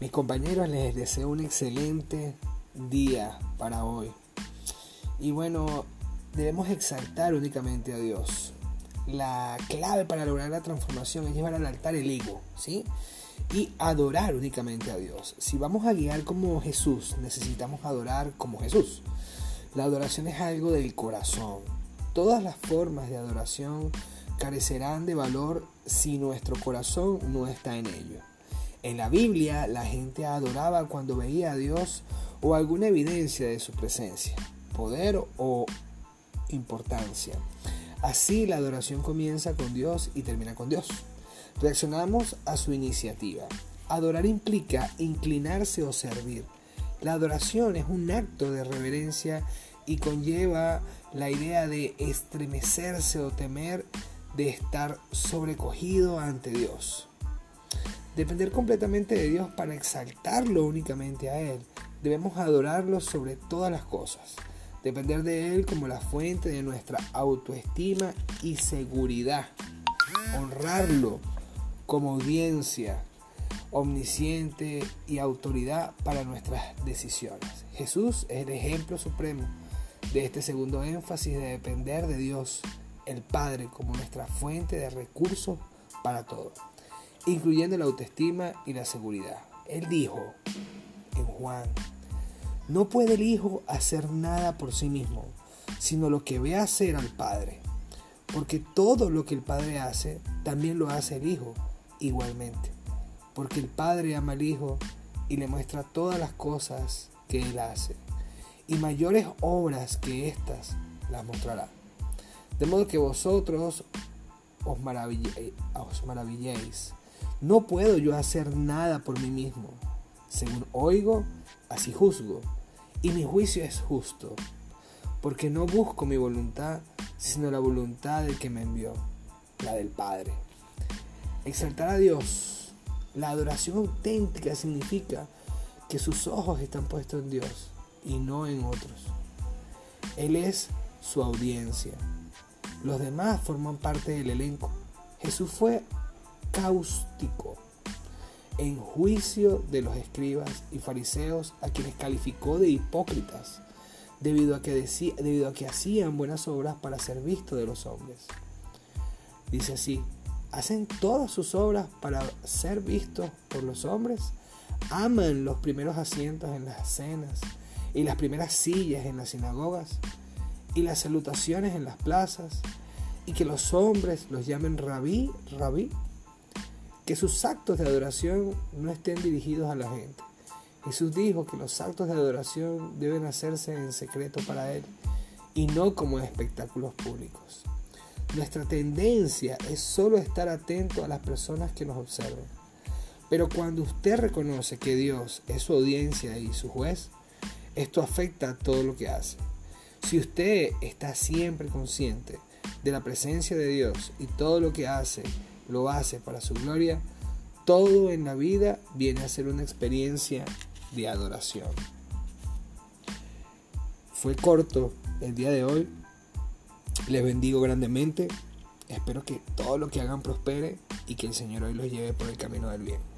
Mis compañeros, les deseo un excelente día para hoy. Y bueno, debemos exaltar únicamente a Dios. La clave para lograr la transformación es llevar al altar el ego, ¿sí? Y adorar únicamente a Dios. Si vamos a guiar como Jesús, necesitamos adorar como Jesús. La adoración es algo del corazón. Todas las formas de adoración carecerán de valor si nuestro corazón no está en ello. En la Biblia la gente adoraba cuando veía a Dios o alguna evidencia de su presencia, poder o importancia. Así la adoración comienza con Dios y termina con Dios. Reaccionamos a su iniciativa. Adorar implica inclinarse o servir. La adoración es un acto de reverencia y conlleva la idea de estremecerse o temer de estar sobrecogido ante Dios. Depender completamente de Dios para exaltarlo únicamente a Él. Debemos adorarlo sobre todas las cosas. Depender de Él como la fuente de nuestra autoestima y seguridad. Honrarlo como audiencia omnisciente y autoridad para nuestras decisiones. Jesús es el ejemplo supremo de este segundo énfasis de depender de Dios, el Padre, como nuestra fuente de recursos para todo, incluyendo la autoestima y la seguridad. Él dijo en Juan, no puede el Hijo hacer nada por sí mismo, sino lo que ve hacer al Padre, porque todo lo que el Padre hace, también lo hace el Hijo igualmente, porque el Padre ama al Hijo y le muestra todas las cosas que Él hace y mayores obras que éstas las mostrará. De modo que vosotros os, os maravilléis. No puedo yo hacer nada por mí mismo. Según oigo, así juzgo. Y mi juicio es justo, porque no busco mi voluntad, sino la voluntad del que me envió, la del Padre. Exaltar a Dios. La adoración auténtica significa que sus ojos están puestos en Dios y no en otros. Él es su audiencia. Los demás forman parte del elenco. Jesús fue cáustico en juicio de los escribas y fariseos a quienes calificó de hipócritas debido a que, decía, debido a que hacían buenas obras para ser visto de los hombres. Dice así, hacen todas sus obras para ser vistos por los hombres, aman los primeros asientos en las cenas y las primeras sillas en las sinagogas y las salutaciones en las plazas y que los hombres los llamen rabí, rabí, que sus actos de adoración no estén dirigidos a la gente. Jesús dijo que los actos de adoración deben hacerse en secreto para Él y no como espectáculos públicos. Nuestra tendencia es solo estar atento a las personas que nos observen. Pero cuando usted reconoce que Dios es su audiencia y su juez, esto afecta a todo lo que hace. Si usted está siempre consciente de la presencia de Dios y todo lo que hace lo hace para su gloria, todo en la vida viene a ser una experiencia de adoración. Fue corto el día de hoy. Les bendigo grandemente. Espero que todo lo que hagan prospere y que el Señor hoy los lleve por el camino del bien.